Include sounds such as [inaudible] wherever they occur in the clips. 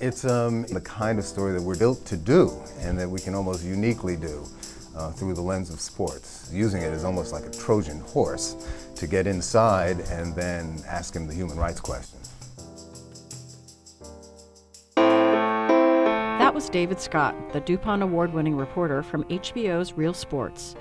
It's um, the kind of story that we're built to do and that we can almost uniquely do uh, through the lens of sports, using it as almost like a Trojan horse to get inside and then ask him the human rights questions. That was David Scott, the duPont Award winning reporter from HBO's Real Sports.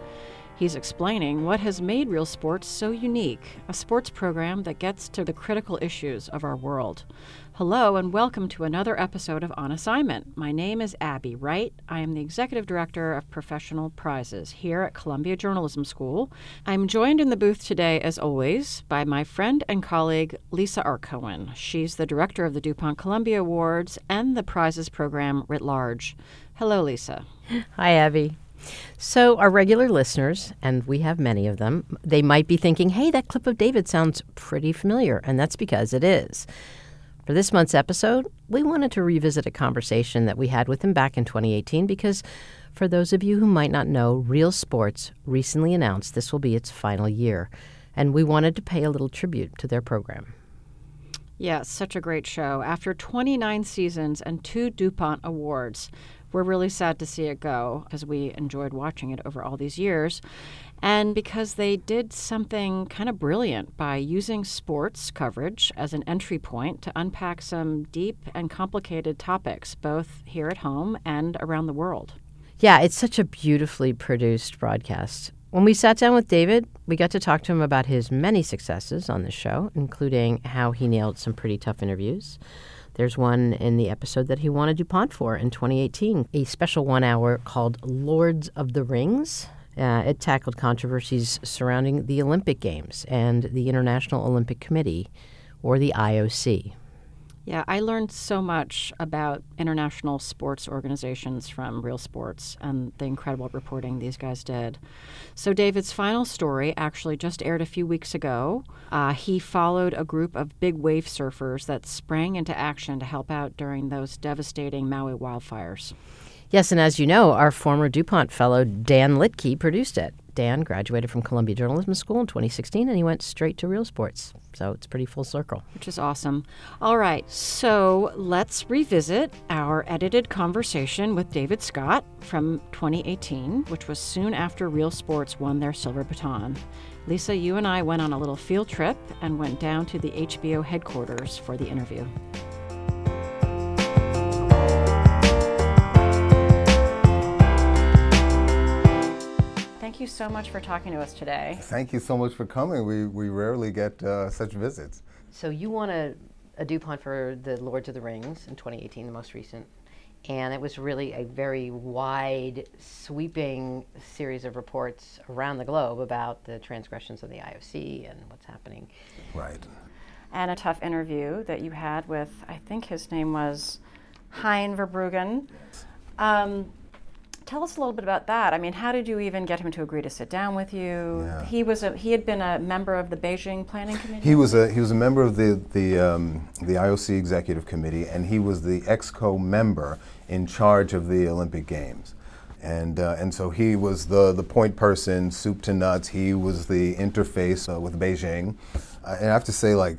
He's explaining what has made Real Sports so unique, a sports program that gets to the critical issues of our world. Hello, and welcome to another episode of On Assignment. My name is Abi Wright. I am the Executive Director of Professional Prizes here at Columbia Journalism School. I'm joined in the booth today, as always, by my friend and colleague, Lisa R. Cohen. She's the Director of the duPont Columbia Awards and the Prizes program writ large. Hello, Lisa. Hi, Abi. So, our regular listeners, and we have many of them, they might be thinking, hey, that clip of David sounds pretty familiar, and that's because it is. For this month's episode, we wanted to revisit a conversation that we had with him back in 2018 because, for those of you who might not know, Real Sports recently announced this will be its final year, and we wanted to pay a little tribute to their program. Yeah, such a great show. After 29 seasons and two duPont awards, we're really sad to see it go because we enjoyed watching it over all these years and because they did something kind of brilliant by using sports coverage as an entry point to unpack some deep and complicated topics, both here at home and around the world. Yeah, it's such a beautifully produced broadcast. When we sat down with David, we got to talk to him about his many successes on the show, including how he nailed some pretty tough interviews. There's one in the episode that he won a duPont for in 2018, a special one hour called Lords of the Rings. Uh, it tackled controversies surrounding the Olympic Games and the International Olympic Committee, or the IOC. Yeah, I learned so much about international sports organizations from Real Sports and the incredible reporting these guys did. So, David's final story actually just aired a few weeks ago. Uh, he followed a group of big wave surfers that sprang into action to help out during those devastating Maui wildfires. Yes, and as you know, our former duPont fellow Dan Litke, produced it. Dan graduated from Columbia Journalism School in 2016 and he went straight to Real Sports. So it's pretty full circle. Which is awesome. All right, so let's revisit our edited conversation with David Scott from 2018, which was soon after Real Sports won their silver baton. Lisa, you and I went on a little field trip and went down to the HBO headquarters for the interview. Thank you so much for talking to us today. Thank you so much for coming. We, we rarely get uh, such visits. So, you won a, a duPont for the Lords of the Rings in 2018, the most recent. And it was really a very wide, sweeping series of reports around the globe about the transgressions of the IOC and what's happening. Right. And a tough interview that you had with, I think his name was Hein Verbruggen. Um, tell us a little bit about that. I mean, how did you even get him to agree to sit down with you? Yeah. He was a, he had been a member of the Beijing Planning Committee. He was a he was a member of the the um, the IOC Executive Committee, and he was the exco member in charge of the Olympic Games. And, uh, and so he was the, the point person, soup to nuts. He was the interface uh, with Beijing. Uh, and I have to say, like,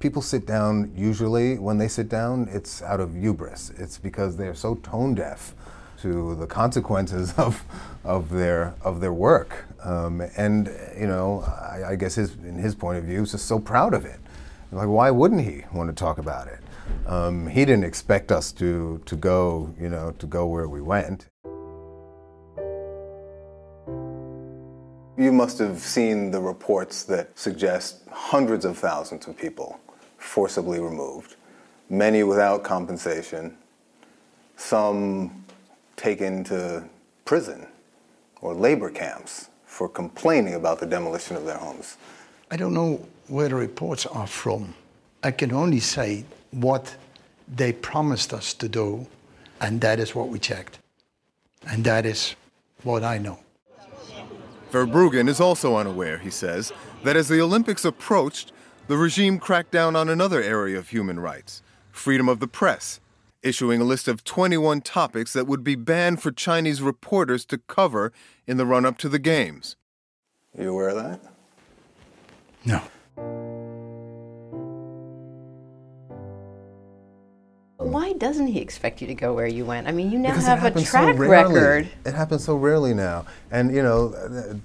people sit down usually when they sit down, it's out of hubris. It's because they're so tone deaf to the consequences [laughs] of, of, their, of their work. Um, and, you know, I, I, guess his, in his point of view, he's just so proud of it. Like, why wouldn't he want to talk about it? Um, he didn't expect us to, to go, you know, to go where we went. You must have seen the reports that suggest hundreds of thousands of people forcibly removed, many without compensation, some taken to prison or labor camps for complaining about the demolition of their homes. I don't know where the reports are from. I can only say what they promised us to do, and that is what we checked. And that is what I know. Verbruggen is also unaware, he says, that as the Olympics approached, the regime cracked down on another area of human rights freedom of the press issuing a list of 21 topics that would be banned for Chinese reporters to cover in the run up to the Games. Are You aware of that? No. Why doesn't he expect you to go where you went? I mean, you now Because it have a happens so track rarely. record. It happens so rarely now, and you know,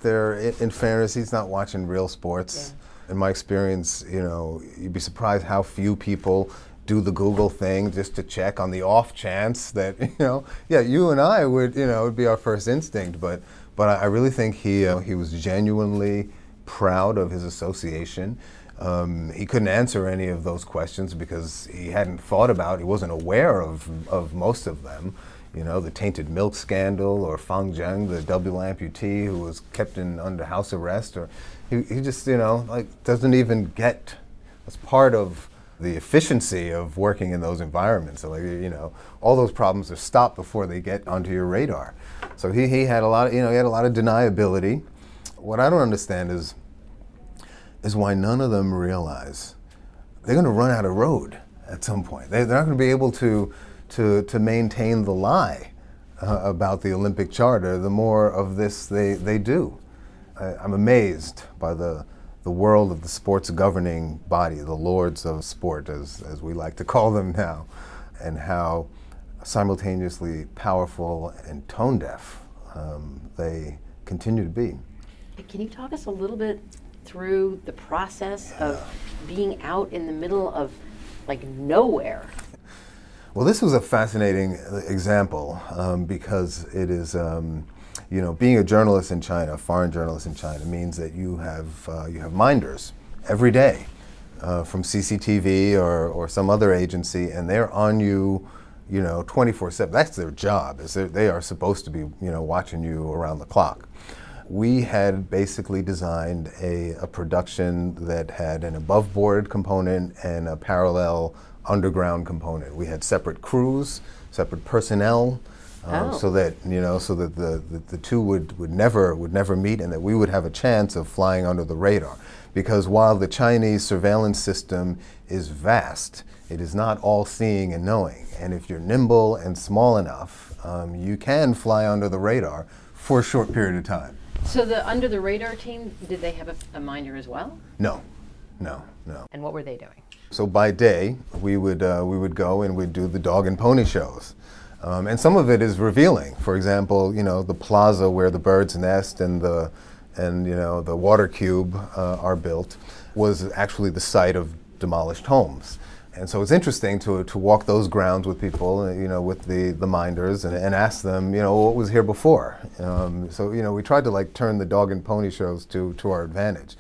there. In fairness, he's not watching real sports. In my experience, you know, you'd be surprised how few people do the Google thing just to check on the off chance that [laughs] you know, yeah, you and I would, you know, it would be our first instinct, but but I, really think he uh, he was genuinely proud of his association. Um, he couldn't answer any of those questions because he hadn't thought about, he wasn't aware of, of most of them. You know, the tainted milk scandal, or Fang Zheng, the double amputee who was kept in under house arrest, or he, he just, you know, like doesn't even get, that's part of the efficiency of working in those environments. So, like, you know, all those problems are stopped before they get onto your radar. So he, he had a lot of, you know, he had a lot of deniability. What I don't understand is, is why none of them realize they're going to run out of road at some point. They, are not going to be able to, to, to maintain the lie uh, about the Olympic Charter the more of this they, they do. I, I'm amazed by the, the world of the sports governing body, the lords of sport, as, as we like to call them now, and how simultaneously powerful and tone deaf um, they continue to be. Can you talk us a little bit through the process of being out in the middle of like nowhere? Well, this was a fascinating example um, because it is, um, you know, being a journalist in China, a foreign journalist in China, means that you have uh, you have minders every day uh, from CCTV or, or some other agency, and they're on you, you know, 24/7. That's their job. Is they are supposed to be, you know, watching you around the clock we had basically designed a, a, production that had an above board component and a parallel underground component. We had separate crews, separate personnel. Um, Oh. So that you know, so that the, the, the two would, would never would never meet, and that we would have a chance of flying under the radar. Because while the Chinese surveillance system is vast, it is not all seeing and knowing. And if you're nimble and small enough, um, you can fly under the radar for a short period of time. So the under the radar team, did they have a, a minder as well? No, no, no. And what were they doing? So by day, we would uh, we would go and we'd do the dog and pony shows, um, and some of it is revealing. For example, you know the plaza where the birds nest and the and you know the water cube uh, are built was actually the site of demolished homes. And so it's interesting to, to walk those grounds with people, uh, you know, with the, the minders and, and ask them, you know, what was here before. Um, so, you know, we tried to like turn the dog and pony shows to, to our advantage.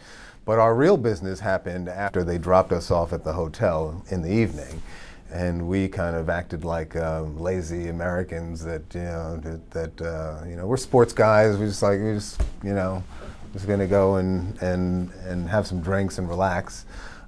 But our real business happened after they dropped us off at the hotel in the evening. And we kind of acted like um, lazy Americans that, you know, that, that uh, you know, we're sports guys. We just like, we just, you know, just going to go and, and, and have some drinks and relax.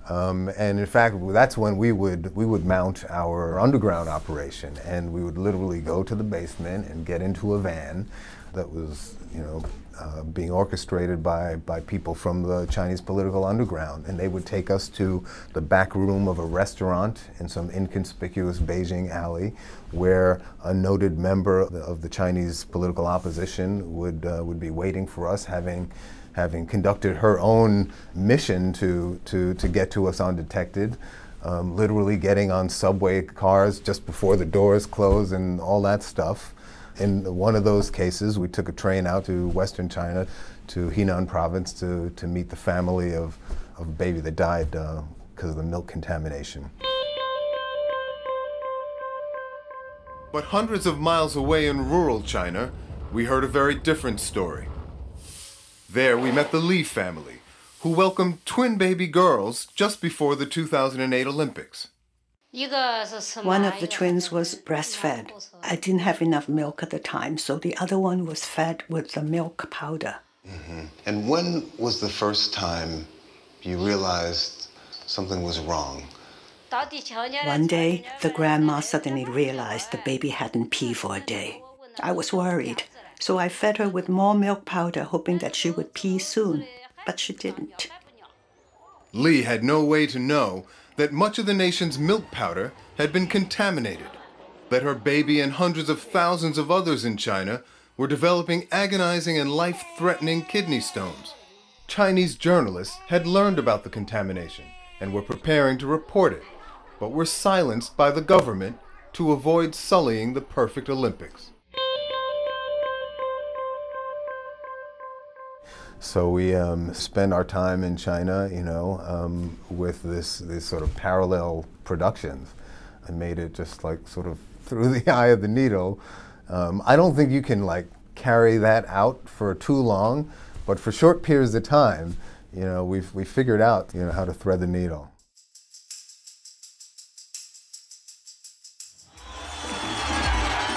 Um, and in fact, that's when we would we would mount our underground operation, and we would literally go to the basement and get into a van that was, you know, uh, being orchestrated by by people from the Chinese political underground, and they would take us to the back room of a restaurant in some inconspicuous Beijing alley, where a noted member of the, of the Chinese political opposition would uh, would be waiting for us, having having conducted her own mission to, to, to get to us undetected, um, literally getting on subway cars just before the doors close and all that stuff. In one of those cases, we took a train out to Western China, to Henan province, to, to meet the family of, of a baby that died uh, because of the milk contamination. But hundreds of miles away in rural China, we heard a very different story. There we met the Li family, who welcomed twin baby girls just before the 2008 Olympics. One of the twins was breastfed. I didn't have enough milk at the time, so the other one was fed with the milk powder. Mm-hmm. And when was the first time you realized something was wrong? One day, the grandma suddenly realized the baby hadn't peed for a day. I was worried, so I fed her with more milk powder, hoping that she would pee soon, but she didn't. Li had no way to know that much of the nation's milk powder had been contaminated, that her baby and hundreds of thousands of others in China were developing agonizing and life threatening kidney stones. Chinese journalists had learned about the contamination and were preparing to report it, but were silenced by the government to avoid sullying the perfect Olympics. So we um, spend our time in China, you know, um, with this, this sort of parallel productions. I made it just like sort of [laughs] through the eye of the needle. Um, I don't think you can like carry that out for too long, but for short periods of time, you know, we've we figured out you know how to thread the needle.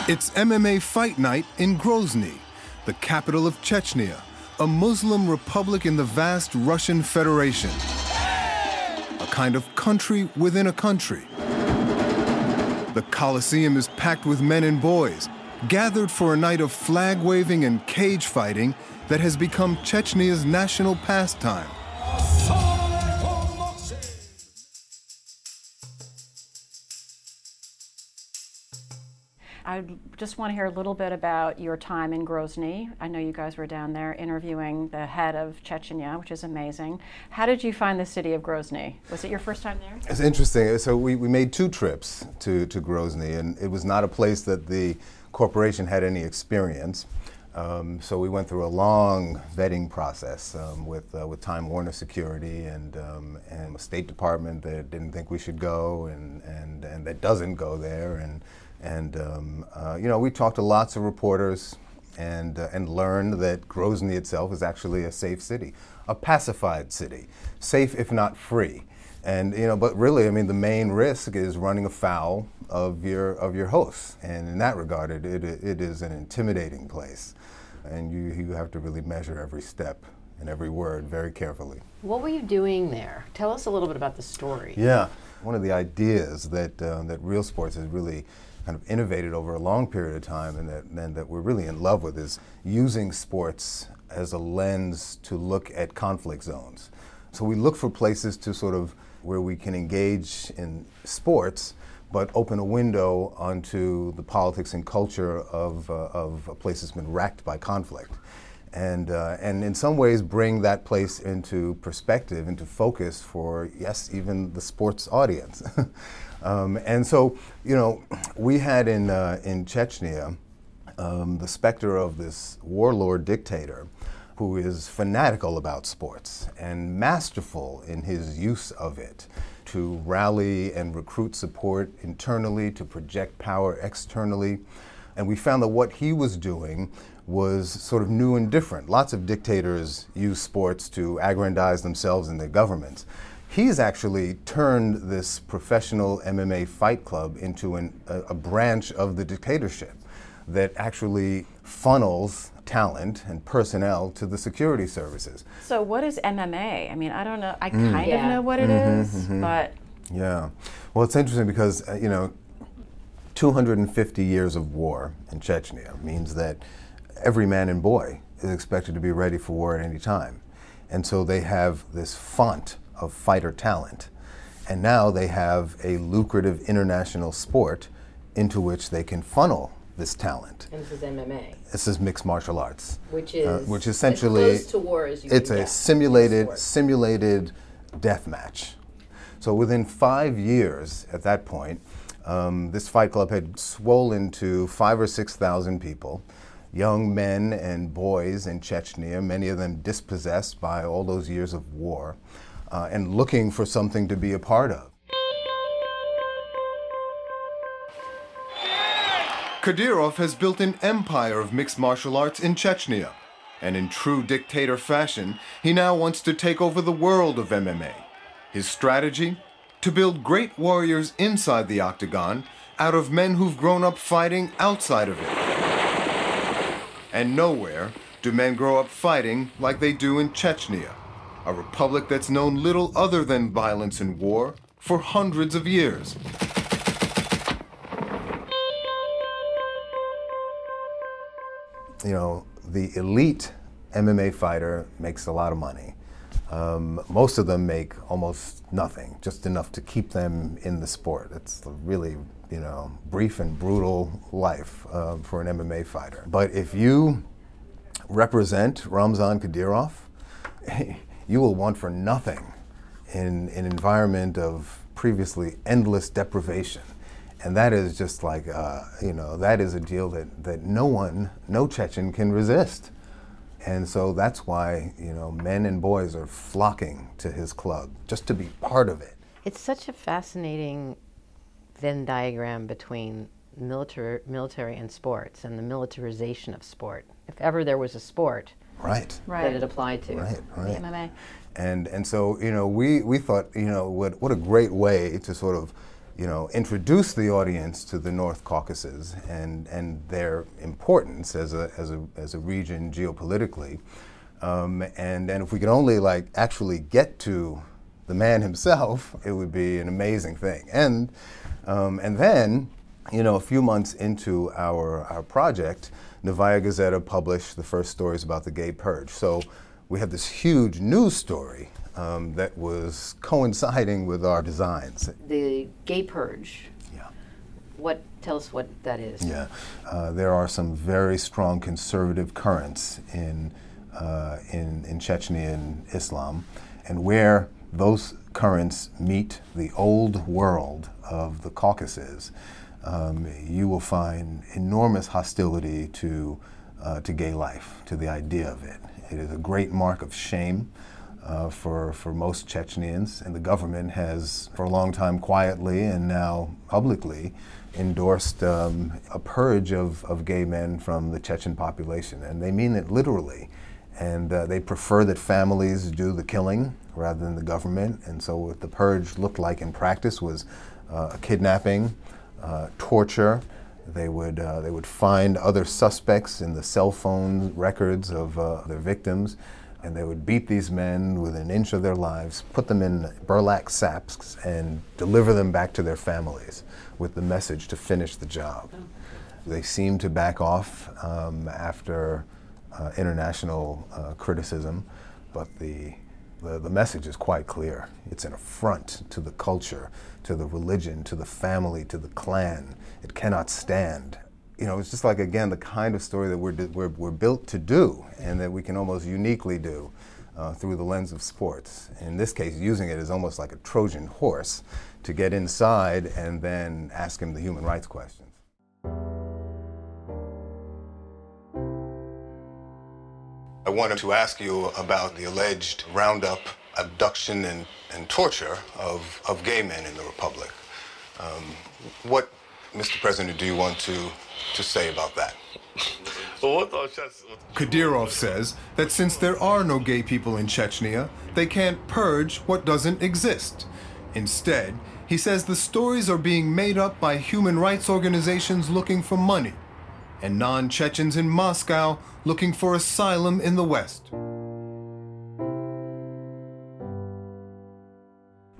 It's MMA Fight Night in Grozny, the capital of Chechnya, a Muslim republic in the vast Russian Federation. A kind of country within a country. The Coliseum is packed with men and boys, gathered for a night of flag waving and cage fighting that has become Chechnya's national pastime. I just want to hear a little bit about your time in Grozny. I know you guys were down there interviewing the head of Chechnya, which is amazing. How did you find the city of Grozny? Was it your first time there? It's interesting. So we, we made two trips to, to Grozny, and it was not a place that the corporation had any experience. Um, so we went through a long vetting process um, with uh, with Time Warner Security and um, and the State Department that didn't think we should go and and, and that doesn't go there and and um, uh, you know we talked to lots of reporters and uh, and learned that Grozny itself is actually a safe city, a pacified city, safe if not free. And you know, but really, I mean, the main risk is running afoul of your of your hosts, and in that regard, it, it, it is an intimidating place, and you you have to really measure every step and every word very carefully. What were you doing there? Tell us a little bit about the story. Yeah, one of the ideas that uh, that Real Sports has really kind of innovated over a long period of time, and that and that we're really in love with is using sports as a lens to look at conflict zones. So we look for places to sort of where we can engage in sports, but open a window onto the politics and culture of, uh, of a place that's been racked by conflict. And, uh, and in some ways bring that place into perspective, into focus for, yes, even the sports audience. [laughs] um, and so, you know, we had in, uh, in Chechnya um, the specter of this warlord dictator who is fanatical about sports and masterful in his use of it to rally and recruit support internally, to project power externally. And we found that what he was doing was sort of new and different. Lots of dictators use sports to aggrandize themselves and their governments. He's actually turned this professional MMA fight club into an, a, a branch of the dictatorship that actually funnels talent and personnel to the security services. So, what is MMA? I mean, I don't know. I mm. kind yeah. of know what it mm-hmm, is, mm-hmm. but. Yeah. Well, it's interesting because, uh, you know, 250 years of war in Chechnya means that every man and boy is expected to be ready for war at any time. And so they have this font of fighter talent. And now they have a lucrative international sport into which they can funnel this talent. And this is MMA. This is mixed martial arts, which is uh, which essentially to war as you it's a simulated simulated death match. So within five years, at that point, um, this fight club had swollen to five or six thousand people, young men and boys in Chechnya, many of them dispossessed by all those years of war, uh, and looking for something to be a part of. Kadyrov has built an empire of mixed martial arts in Chechnya. And in true dictator fashion, he now wants to take over the world of MMA. His strategy? To build great warriors inside the octagon out of men who've grown up fighting outside of it. And nowhere do men grow up fighting like they do in Chechnya, a republic that's known little other than violence and war for hundreds of years. you know, the elite MMA fighter makes a lot of money. Um, most of them make almost nothing, just enough to keep them in the sport. It's a really, you know, brief and brutal life uh, for an MMA fighter. But if you represent Ramzan Kadyrov, [laughs] you will want for nothing in an environment of previously endless deprivation And that is just like, uh, you know, that is a deal that, that no one, no Chechen can resist. And so that's why, you know, men and boys are flocking to his club just to be part of it. It's such a fascinating Venn diagram between military, military and sports and the militarization of sport. If ever there was a sport right. right. that it applied to. Right, right. The MMA. And, and so, you know, we, we thought, you know, what, what a great way to sort of, you know, introduce the audience to the North Caucasus and, and their importance as a, as a, as a region geopolitically. Um, and, and if we could only like actually get to the man himself, it would be an amazing thing. And, um, and then, you know, a few months into our, our project, Novaya Gazeta published the first stories about the gay purge. So we had this huge news story um, that was coinciding with our designs. The gay purge. Yeah. What tell us what that is? Yeah, uh, there are some very strong conservative currents in uh, in in Chechnyan Islam, and where those currents meet the old world of the Caucasus, um, you will find enormous hostility to uh, to gay life, to the idea of it. It is a great mark of shame. Uh, for, for most Chechens, and the government has, for a long time, quietly and now publicly, endorsed um, a purge of, of gay men from the Chechen population. And they mean it literally. And uh, they prefer that families do the killing rather than the government. And so, what the purge looked like in practice was uh, kidnapping, uh, torture. They would, uh, they would find other suspects in the cell phone records of uh, their victims and they would beat these men within an inch of their lives, put them in burlap sacks, and deliver them back to their families with the message to finish the job. They seemed to back off um, after uh, international uh, criticism, but the, the, the message is quite clear. It's an affront to the culture, to the religion, to the family, to the clan. It cannot stand you know, it's just like again the kind of story that we're, we're, we're built to do, and that we can almost uniquely do uh, through the lens of sports. In this case, using it as almost like a Trojan horse to get inside and then ask him the human rights questions. I wanted to ask you about the alleged roundup, abduction, and, and torture of, of gay men in the Republic. Um, what, Mr. President, do you want to to say about that. Kadyrov says that since there are no gay people in Chechnya, they can't purge what doesn't exist. Instead, he says the stories are being made up by human rights organizations looking for money and non Chechens in Moscow looking for asylum in the West.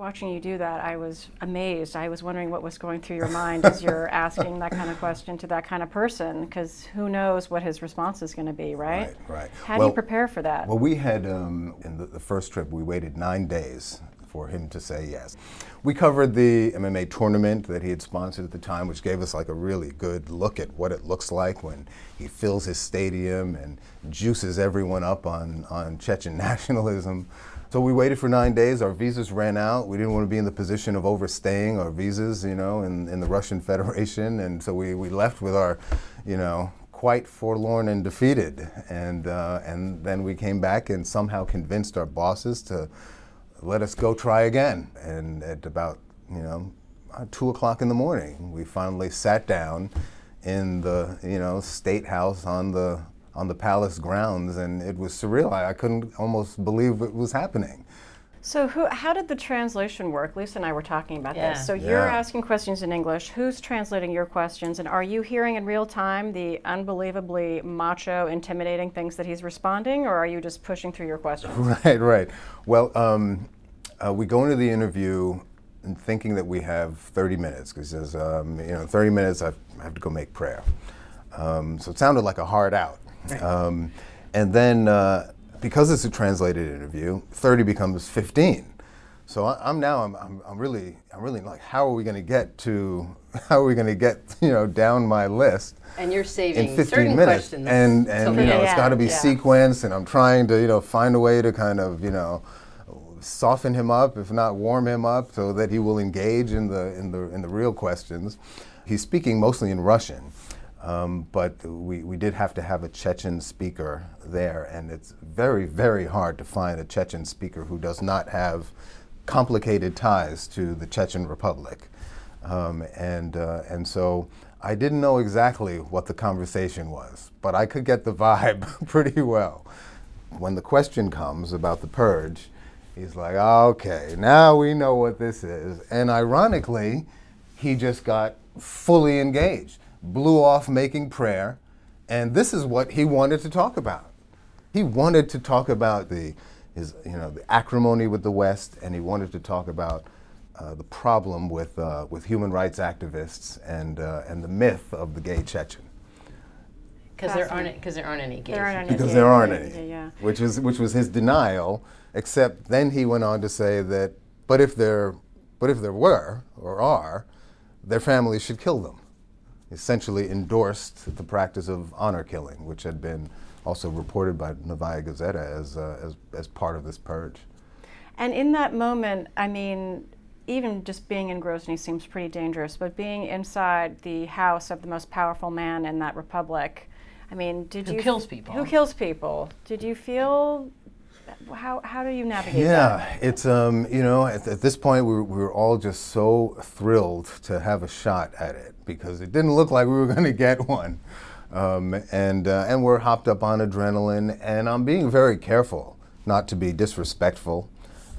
Watching you do that, I was amazed. I was wondering what was going through your mind as you're [laughs] asking that kind of question to that kind of person, because who knows what his response is going to be, right? Right, right. How well, do you prepare for that? Well, we had, um, in the, the first trip, we waited nine days for him to say yes. We covered the MMA tournament that he had sponsored at the time, which gave us like a really good look at what it looks like when he fills his stadium and juices everyone up on, on Chechen [laughs] nationalism. So we waited for nine days. Our visas ran out. We didn't want to be in the position of overstaying our visas, you know, in, in the Russian [laughs] Federation. And so we, we left with our, you know, quite forlorn and defeated. And, uh, and then we came back and somehow convinced our bosses to let us go try again. And at about, you know, uh, two o'clock in the morning, we finally sat down in the, you know, state house on the on the palace grounds, and it was surreal. I, I couldn't almost believe it was happening. So, who, how did the translation work? Lisa and I were talking about Yeah. this. So, Yeah. you're asking questions in English. Who's translating your questions? And are you hearing in real time the unbelievably macho, intimidating things that he's responding, or are you just pushing through your questions? [laughs] Right, right. Well, um, uh, we go into the interview and thinking that we have 30 minutes because he says, um, you know, 30 minutes I have to go make prayer. Um, so it sounded like a hard out. Um, and then uh, because it's a translated interview, 30 becomes 15. So I, I'm now I'm, I'm, I'm really I'm really like how are we going to get to [laughs] how are we going to get you know down my list And you're saving in 15 certain minutes questions. and and till you know it's got to be yeah. sequenced and I'm trying to you know find a way to kind of you know soften him up, if not warm him up, so that he will engage in the in the in the real questions. He's speaking mostly in Russian, um, but we, we did have to have a Chechen speaker there, and it's very very hard to find a Chechen speaker who does not have complicated ties to the Chechen Republic, um, and uh, and so. I didn't know exactly what the conversation was, but I could get the vibe [laughs] pretty well. When the question comes about the purge, he's like, okay, now we know what this is. And ironically, he just got fully engaged, blew off making prayer, and this is what he wanted to talk about. He wanted to talk about the, his, you know, the acrimony with the West, and he wanted to talk about uh, the problem with, uh, with human rights activists and, uh, and the myth of the gay Chechen. Because there aren't because there aren't any gays. There aren't any. Because yeah, there aren't any, Yeah, yeah. which was which was his denial. Except then he went on to say that, but if there, but if there were or are, their families should kill them. Essentially endorsed the practice of honor killing, which had been also reported by Novaya Gazeta as uh, as as part of this purge. And in that moment, I mean, even just being in Grozny seems pretty dangerous, but being inside the house of the most powerful man in that republic, I mean, did Who you kills people. Who kills people? Did you feel how how do you navigate that? Yeah, that? it's um, you know, at, at this point we were, we were all just so thrilled to have a shot at it because it didn't look like we were [laughs] going to get one, um, and uh, and we're hopped up on adrenaline, and I'm being very careful not to be disrespectful.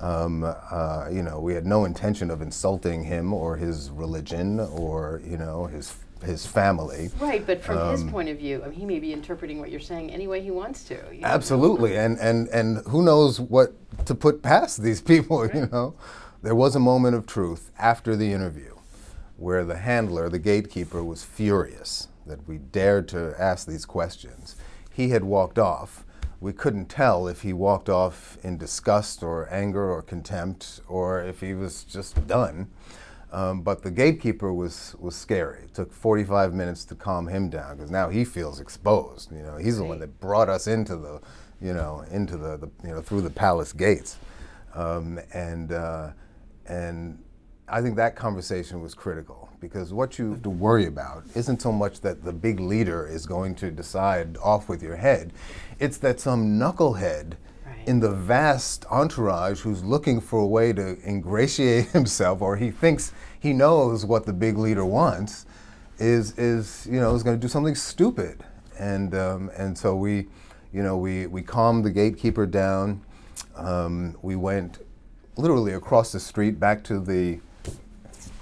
Um, uh, you know, we had no intention of insulting him or his religion or you know his his family. Right, but from his point of view, I mean, he may be interpreting what you're saying any way he wants to. you know? Absolutely, and and and who knows what to put past these [laughs] people? You know, there was a moment of truth after the interview, where the handler, the gatekeeper, was furious that we dared to ask these questions. He had walked off. We couldn't tell if he walked off in disgust or anger or contempt, or if he was just done. Um, but the gatekeeper was was scary. It took 45 minutes to calm him down because now he feels exposed. You know, he's the one that brought us into the, you know, into the, the you know through the palace gates, um, and uh, and I think that conversation was critical because what you have to worry about isn't so much that the big leader is going to decide off with your head, it's that some knucklehead Right. in the vast entourage who's looking for a way to ingratiate [laughs] himself or he thinks he knows what the big leader wants is is you know is going to do something stupid. And um, and so we you know we we calmed the gatekeeper down. Um, we went literally across the street back to the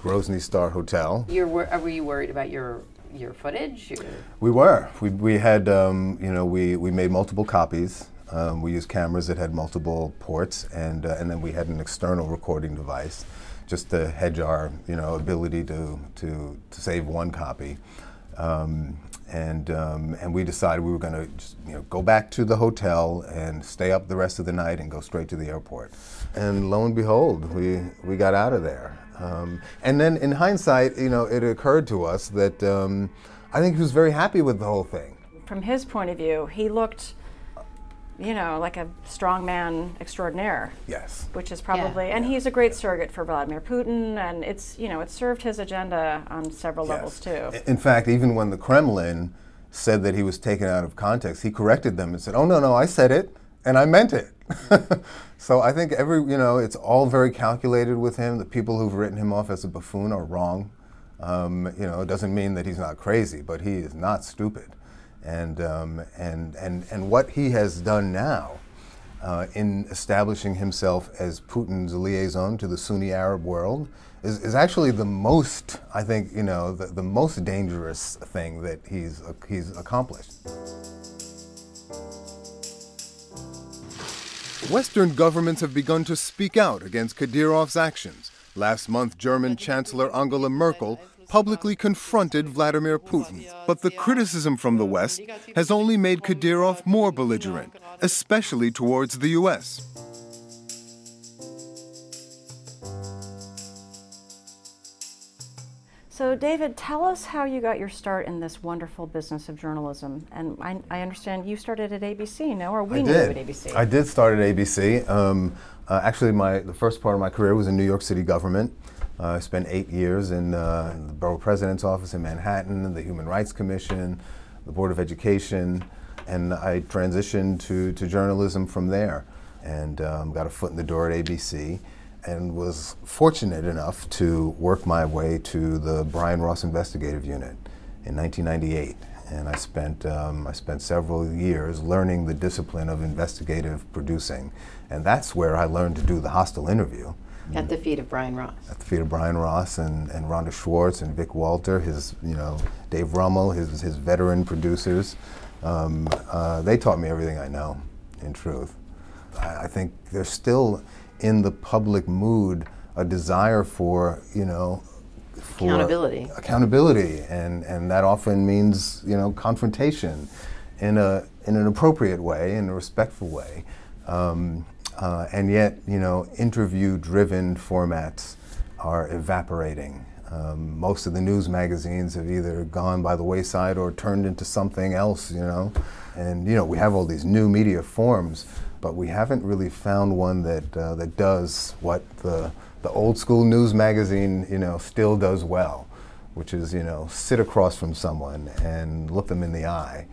Grozny Star Hotel You're wor- are you worried about your your footage? Your- we were. We, we had, um, you know, we, we made multiple copies. Um, we used cameras that had multiple ports, and, uh, and then we had an external recording device just to hedge our, you know, ability to, to, to save one copy. Um, and, um, and we decided we were going to you know, go back to the hotel and stay up the rest of the night and go straight to the airport. And lo and behold, we, we got out of there. Um, and then in hindsight, you know, it occurred to us that um, I think he was very happy with the whole thing. From his point of view, he looked, you know, like a strong man extraordinaire. Yes. which is probably and he's a great surrogate for Vladimir Putin and it's you know it served his agenda on several levels too. In fact, even when the Kremlin said that he was taken out of context, he corrected them and said, "Oh no, no, I said it and I meant it." [laughs] so I think every you know it's all very calculated with him. The people who've written him off as a buffoon are wrong. Um, you know, it doesn't mean that he's not crazy, but he is not stupid. And um, and and and what he has done now. uh, in establishing himself as Putin's liaison to the Sunni Arab world is, is actually the most, I think, you know, the, the most dangerous thing that he's, he's accomplished. Western governments have begun to speak out against Kadyrov's actions. Last month, German Chancellor Angela Merkel publicly confronted Vladimir Putin. But the criticism from the West has only made Kadyrov more belligerent, especially towards the U.S. So, David, tell us how you got your start in this wonderful business of journalism. And I, I understand you started at ABC, no? Or we I knew did. you at ABC. I did start at ABC. Um, uh, actually, my the first part of my career was in New York City government. Uh, I spent eight years in, uh, in, the borough president's office in Manhattan, the Human Rights Commission, the Board of Education, and I transitioned to, to journalism from there and um, got a foot in the door at ABC and was fortunate enough to work my way to the Brian Ross Investigative Unit in 1998. And I spent, um, I spent several years learning the discipline of investigative producing. And that's where I learned to do the hostile interview. At the feet of Brian Ross. At the feet of Brian Ross and, and Rhonda Schwartz and Vic Walter, his, you know, Dave Rummel, his, his veteran producers. Um, uh, they taught me everything I know, in truth. I, I think there's still in the public mood a desire for you know for accountability accountability and and that often means you know confrontation in a in an appropriate way in a respectful way um, uh, and yet you know interview driven formats are evaporating um, most of the news magazines have either gone by the wayside or turned into something else you know and you know we have all these new media forms but we haven't really found one that uh, that does what the the old school news magazine you know still does well, which is you know sit across from someone and look them in the eye,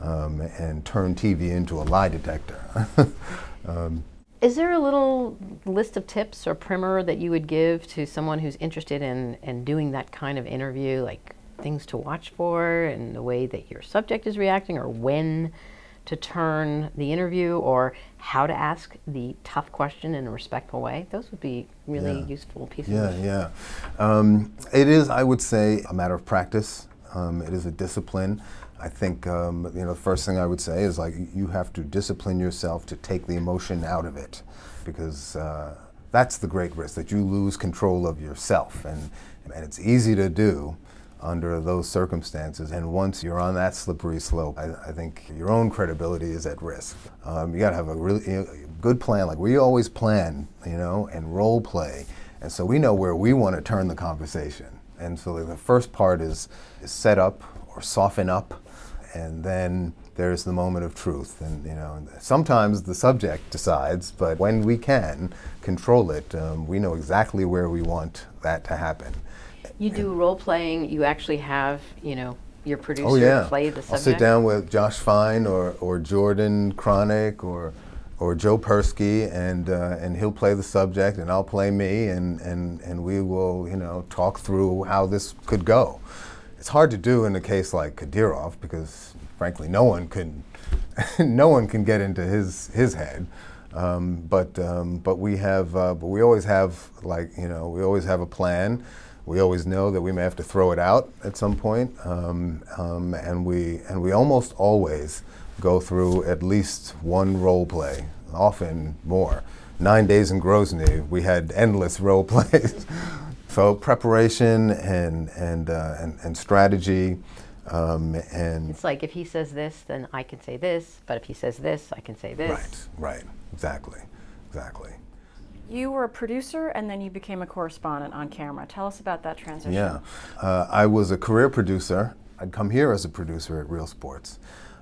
um, and turn TV into a lie detector. [laughs] um, is there a little list of tips or primer that you would give to someone who's interested in, in doing that kind of interview, like things to watch for and the way that your subject is reacting or when to turn the interview or how to ask the tough question in a respectful way. Those would be really yeah. useful pieces. Yeah, yeah. Um, it is, I would say, a matter of practice. Um, it is a discipline. I think um, you know the first thing I would say is like you have to discipline yourself to take the emotion out of it, because uh, that's the great risk that you lose control of yourself, and and it's easy to do under those circumstances. And once you're on that slippery slope, I, I think your own credibility is at risk. Um, you got to have a really you know, good plan, like we always plan, you know, and role play. And so we know where we want to turn the conversation. And so the first part is, is set up or soften up, and then there's the moment of truth. And you know, sometimes the subject decides, but when we can control it, um, we know exactly where we want that to happen. You do role playing. You actually have, you know, your producer oh, yeah. play the subject. I'll sit down with Josh Fine or, or Jordan Cronick or or Joe Persky, and uh, and he'll play the subject, and I'll play me, and, and and we will, you know, talk through how this could go. It's hard to do in a case like Kadyrov because, frankly, no one can [laughs] no one can get into his his head. Um, but um, but we have uh, but we always have like you know we always have a plan we always know that we may have to throw it out at some point, um, um, and we and we almost always go through at least one role play, often more. Nine days in Grozny, we had endless [laughs] role plays. so preparation and and uh, and, and, strategy. Um, and it's like if he says this, then I can say this. But if he says this, I can say this. Right, right, exactly, exactly. You were a producer and then you became a correspondent on camera. Tell us about that transition. Yeah. Uh, I was a career producer. I'd come here as a producer at Real Sports.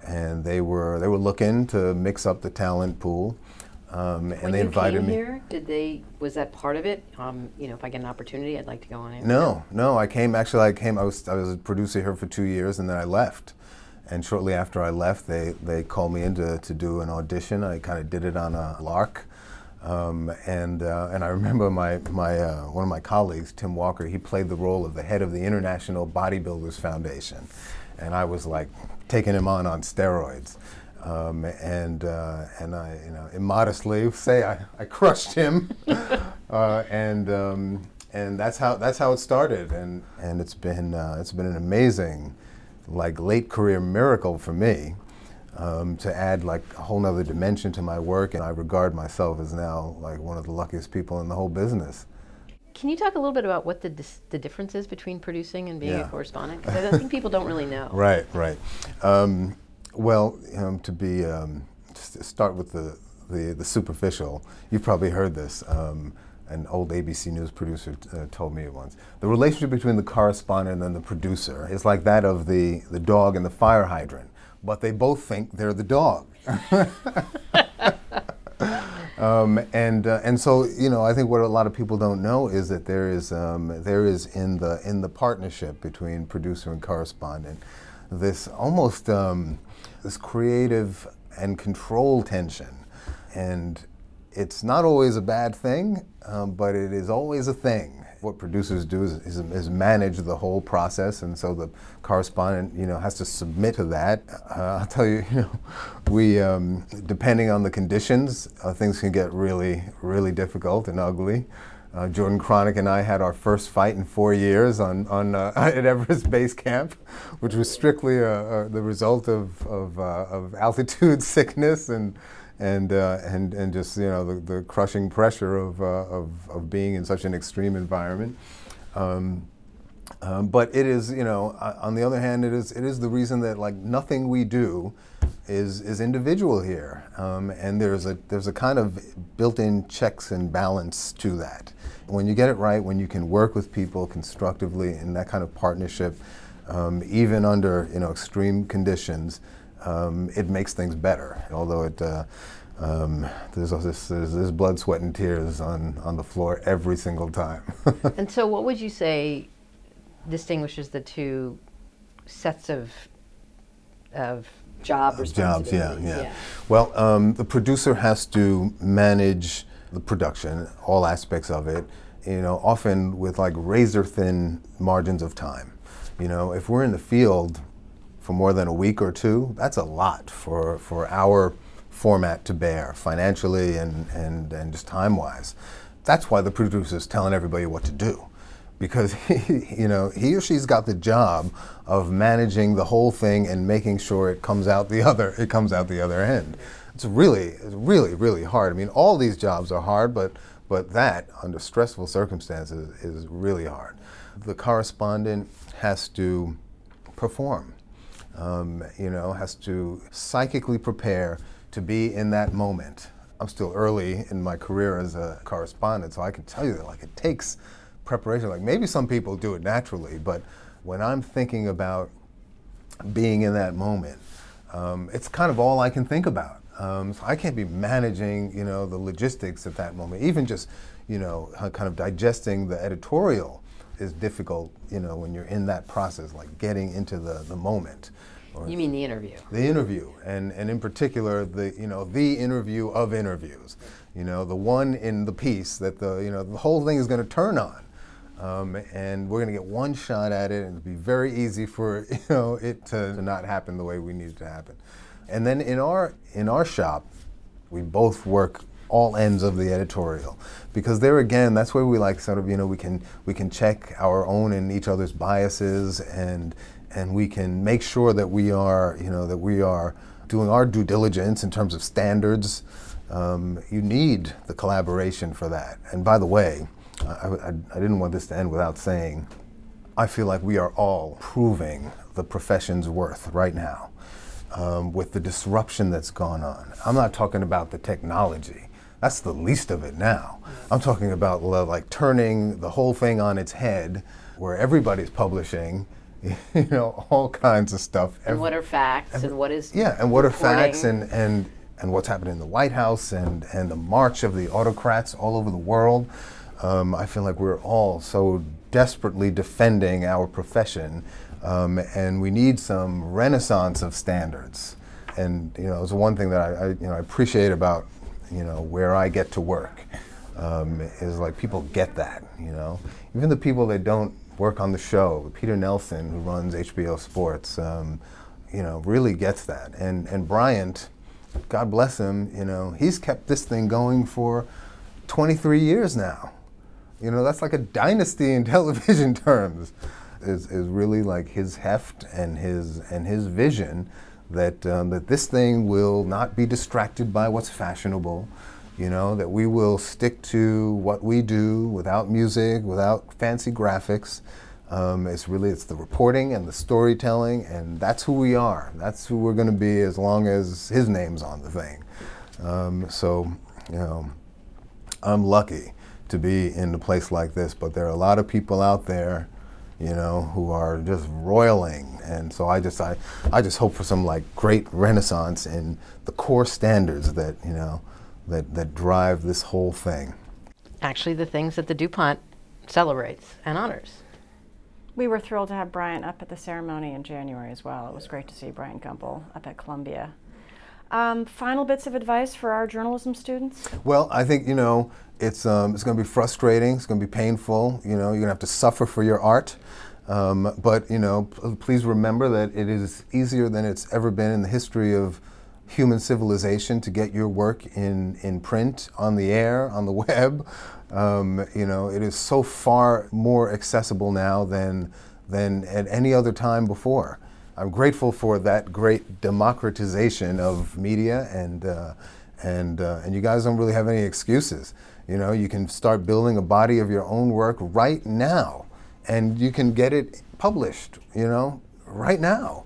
And they were they were looking to mix up the talent pool. Um, and when they invited me. Here, did they? Was that part of it? Um, you know, if I get an opportunity, I'd like to go on. It. No, no. I came actually. I came. I was I was a producer here for two years, and then I left. And shortly after I left, they they called me in to, to do an audition. I kind of did it on a lark. Um, and uh, and I remember my my uh, one of my colleagues, Tim Walker. He played the role of the head of the International Bodybuilders Foundation, and I was like taking him on on steroids. Um, and uh, and I you know immodestly say I, I crushed him, [laughs] uh, and um, and that's how that's how it started. And and it's been uh, it's been an amazing, like late career miracle for me um, to add like a whole nother dimension to my work. And I regard myself as now like one of the luckiest people in the whole business. Can you talk a little bit about what the, dis- the difference is between producing and being yeah. a correspondent? Because I [laughs] don't think people don't really know. right, right. Um, well, um, to be, um, to start with the, the, the, superficial, you've probably heard this. Um, an old ABC News producer uh, told me once. The relationship between the correspondent and the producer is like that of the, the dog and the fire hydrant, but they both think they're the dog. [laughs] [laughs] um, and uh, and so you know, I think what a lot of people don't know is that there is um, there is in the in the partnership between producer and correspondent this almost um, this creative and control tension, and it's not always a bad thing, um, but it is always a thing. What producers do is, is, is, manage the whole process, and so the correspondent, you know, has to submit to that. Uh, I'll tell you, [laughs] you know, we, um, depending on the conditions, uh, things can get really, really difficult and ugly. Uh, Jordan Chronic and I had our first fight in four years on, on uh, [laughs] at Everest Base Camp, which was strictly uh, uh, the result of, of, of altitude [laughs] sickness and and uh, and and just you know the, the crushing pressure of, uh, of of being in such an extreme environment. Um, um, but it is, you know, uh, on the other hand, it is it is the reason that like nothing we do is is individual here, um, and there's a there's a kind of built-in checks and balance to that. When you get it right, when you can work with people constructively in that kind of partnership, um, even under you know extreme conditions, um, it makes things better. Although it, uh, um, there's, this, there's, there's, blood, sweat, and tears on, on the floor every single time. [laughs] and so, what would you say distinguishes the two sets of of job responsibilities? Jobs, yeah, yeah. yeah. Well, um, the producer has to manage the production, all aspects of it. You know, often with like razor thin margins of time. You know, if we're in the field for more than a week or two, that's a lot for, for our format to bear financially and, and, and just time wise. That's why the producer's telling everybody what to do. Because [laughs] he, you know, he or she's got the job of managing the whole thing and making sure it comes out the [laughs] other it comes out the other end. It's really really really hard. I mean, all these jobs are hard, but but that under stressful circumstances is really hard. The correspondent has to perform um, you know, has to psychically prepare to be in that moment. I'm still early in my career as a correspondent, so I can tell you that like it takes preparation. Like maybe some people do it naturally, but when I'm thinking about being in that moment, um, it's kind of all I can think about. Um, so I can't be managing, you know, the logistics at that moment. Even just, you know, kind of digesting the editorial is difficult, you know, when you're in that process, like getting into the, the moment. You mean the interview? The interview, and, and in particular, the, you know, the interview of interviews. You know, the one in the piece that the, you know, the whole thing is going to turn on. Um, and we're going to get one shot at it, and it'll be very easy for [laughs] you know it to, to not happen the way we need it to happen. And then in our in our shop, we both work all ends of the editorial because there again that's where we like sort of you know we can we can check our own and each other's biases and and we can make sure that we are you know that we are doing our due diligence in terms of standards um, you need the collaboration for that and by the way I, I, I didn't want this to end without saying I feel like we are all proving the profession's worth right now um, with the disruption that's gone on. I'm not talking about the technology. That's the least of it now. I'm talking about like turning the whole thing on its head, where everybody's publishing, [laughs] you know, all kinds of stuff. And what are facts and, and what is yeah, and what reporting. are facts and and and what's happening in the White House and and the march of the autocrats all over the world. Um, I feel like we're all so desperately defending our profession, um, and we need some renaissance of standards. And you know, it's one thing that I, I you know I appreciate about you know, where I get to work. Um, is like people get that, you know. Even the people that don't work on the show, Peter Nelson, who runs HBO Sports, um, you know, really gets that. And and Bryant, God bless him, you know, he's kept this thing going for 23 years now. You know, that's like a dynasty in [laughs] television terms. Is is really like his heft and his and his vision that, um, that this thing will not be distracted by what's fashionable, you know, that we will stick to what we do without music, without fancy graphics. Um, it's really it's the reporting and the storytelling, and that's who we are. That's who we're going to be as long as his name's on the thing. Um, so, you know, I'm lucky to be in a place like this, but there are a lot of people out there, you know, who are just roiling. And so I just, I, I just hope for some like great renaissance in the core standards that, you know, that, that drive this whole thing. Actually, the things that the duPont celebrates and honors. We were thrilled to have Bryant up at the ceremony in January as well. It was great to see Bryant Gumbel up at Columbia. Um, final bits of advice for our journalism students? Well, I think, you know, it's, um, it's going to be frustrating, it's going to be painful, you know, you're going to have to suffer for your art. Um, but, you know, please remember that it is easier than it's ever been in the history of human civilization to get your work in, in print, on the air, on the [laughs] web. Um, you know, it is so far more accessible now than, than at any other time before. I'm grateful for that great democratization of media, and, uh, and, uh, and you guys don't really have any excuses. You know, you can start building a body of your own work right now, and you can get it published, you know, right now.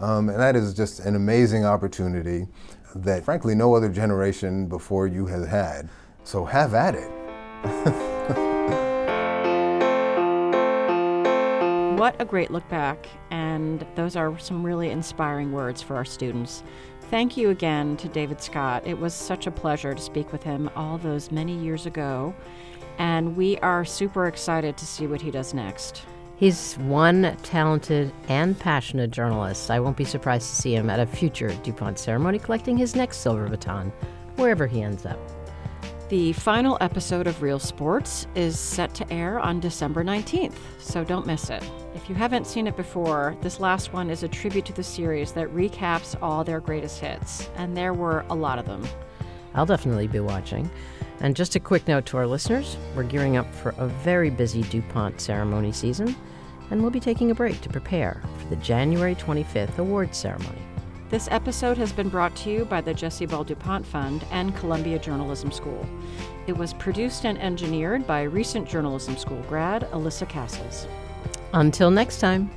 Um, and that is just an amazing opportunity that, frankly, no other generation before you has had. So have at it. [laughs] what a great look back, and those are some really inspiring words for our students. Thank you again to David Scott. It was such a pleasure to speak with him all those many years ago, and we are super excited to see what he does next. He's one talented and passionate journalist. I won't be surprised to see him at a future duPont ceremony collecting his next silver baton, wherever he ends up. The final episode of Real Sports is set to air on December 19th, so don't miss it. If you haven't seen it before, this last one is a tribute to the series that recaps all their greatest hits, and there were a lot of them. I'll definitely be watching. And just a quick note to our listeners we're gearing up for a very busy duPont ceremony season, and we'll be taking a break to prepare for the January 25th awards ceremony. This episode has been brought to you by the Jessie Ball duPont Fund and Columbia Journalism School. It was produced and engineered by recent journalism school grad Alyssa Castles. Until next time.